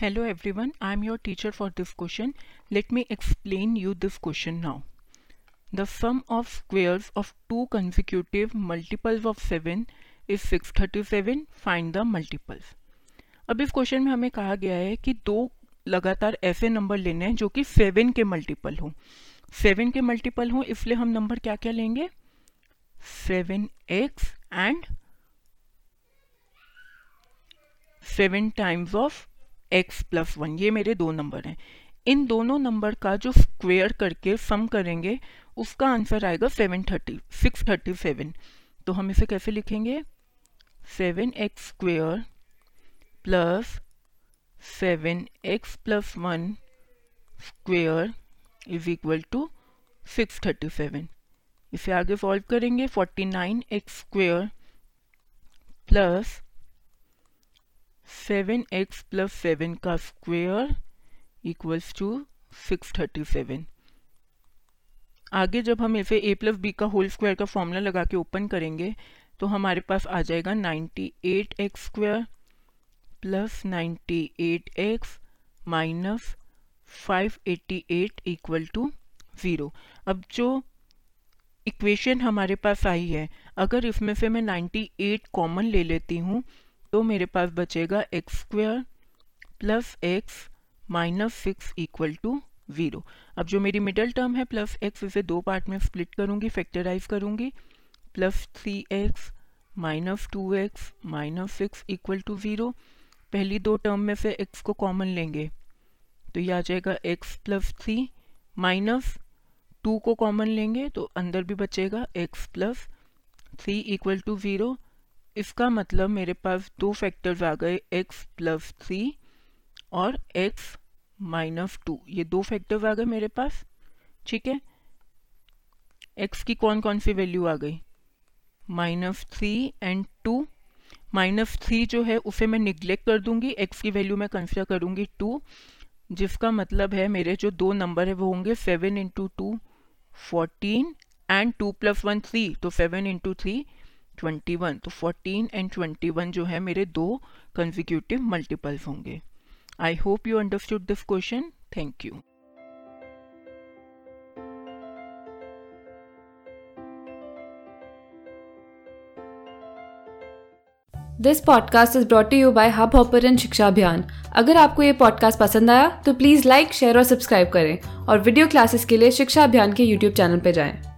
Hello everyone I am your teacher for this question let me explain you this question now the sum of squares of two consecutive multiples of seven is six thirty seven find the multiples अब इस question में हमें कहा गया है कि दो लगातार ऐसे नंबर लेने हैं जो कि सेवन के मल्टीपल हों। सेवन के मल्टीपल हों, इसलिए हम नंबर क्या क्या लेंगे? Seven x and seven times of x plus one, ये मेरे दो नंबर हैं। इन दोनों नंबर का जो स्क्वेयर करके सम करेंगे, उसका आंसर आएगा seven thirty six thirty seven तो हम इसे कैसे लिखेंगे? Seven x square plus seven x plus one square is equal to six thirty seven इसे आगे सॉल्व करेंगे forty nine x square plus seven x plus seven का square equals to six thirty seven. आगे जब हम इसे ए plus B का whole square का फॉर्मूला लगा के ओपन करेंगे तो हमारे पास आ जाएगा ninety eight x square plus ninety eight x minus five eighty eight equal to zero. अब जो इक्वेशन हमारे पास आई है, अगर इसमें से मैं नाइन्टी एट कॉमन ले लेती हूँ तो मेरे पास बचेगा x square plus x minus six equal to zero अब जो मेरी मिडल टर्म है प्लस एक्स इसे दो पार्ट में स्प्लिट करूँगी फैक्टराइज करूँगी। Plus three x minus two x minus six equal to zero पहली दो टर्म में से एक्स को कॉमन लेंगे। तो ये आ जाएगा x plus three minus two को कॉमन लेंगे तो अंदर भी बचेगा x plus three equal to zero इसका मतलब मेरे पास दो फैक्टर्स आ गए, x प्लस थ्री और x माइनस टू ये दो फैक्टर्स आ गए मेरे पास, ठीक है? x की कौन कौन सी वैल्यू आ गई? Minus three and two minus three जो है, उसे मैं निग्लेक्ट कर दूँगी, x की वैल्यू मैं कंसिडर करूँगी टू जिसका मतलब है मेरे जो दो नंबर है, वो होंगे seven into two fourteen and two plus one three तो सेवन इंटू थ्री 21 तो 14 एंड 21 जो है मेरे दो कंजिक्यूटिव मल्टीपल्स होंगे। I hope you understood this question thank you this podcast is brought you by Hubhopper शिक्षा अभियान अगर आपको ये पॉडकास्ट पसंद आया तो प्लीज़ लाइक शेयर और सब्सक्राइब करें। और वीडियो क्लासेस के लिए शिक्षा अभियान के यूट्यूब चैनल पर जाएँ।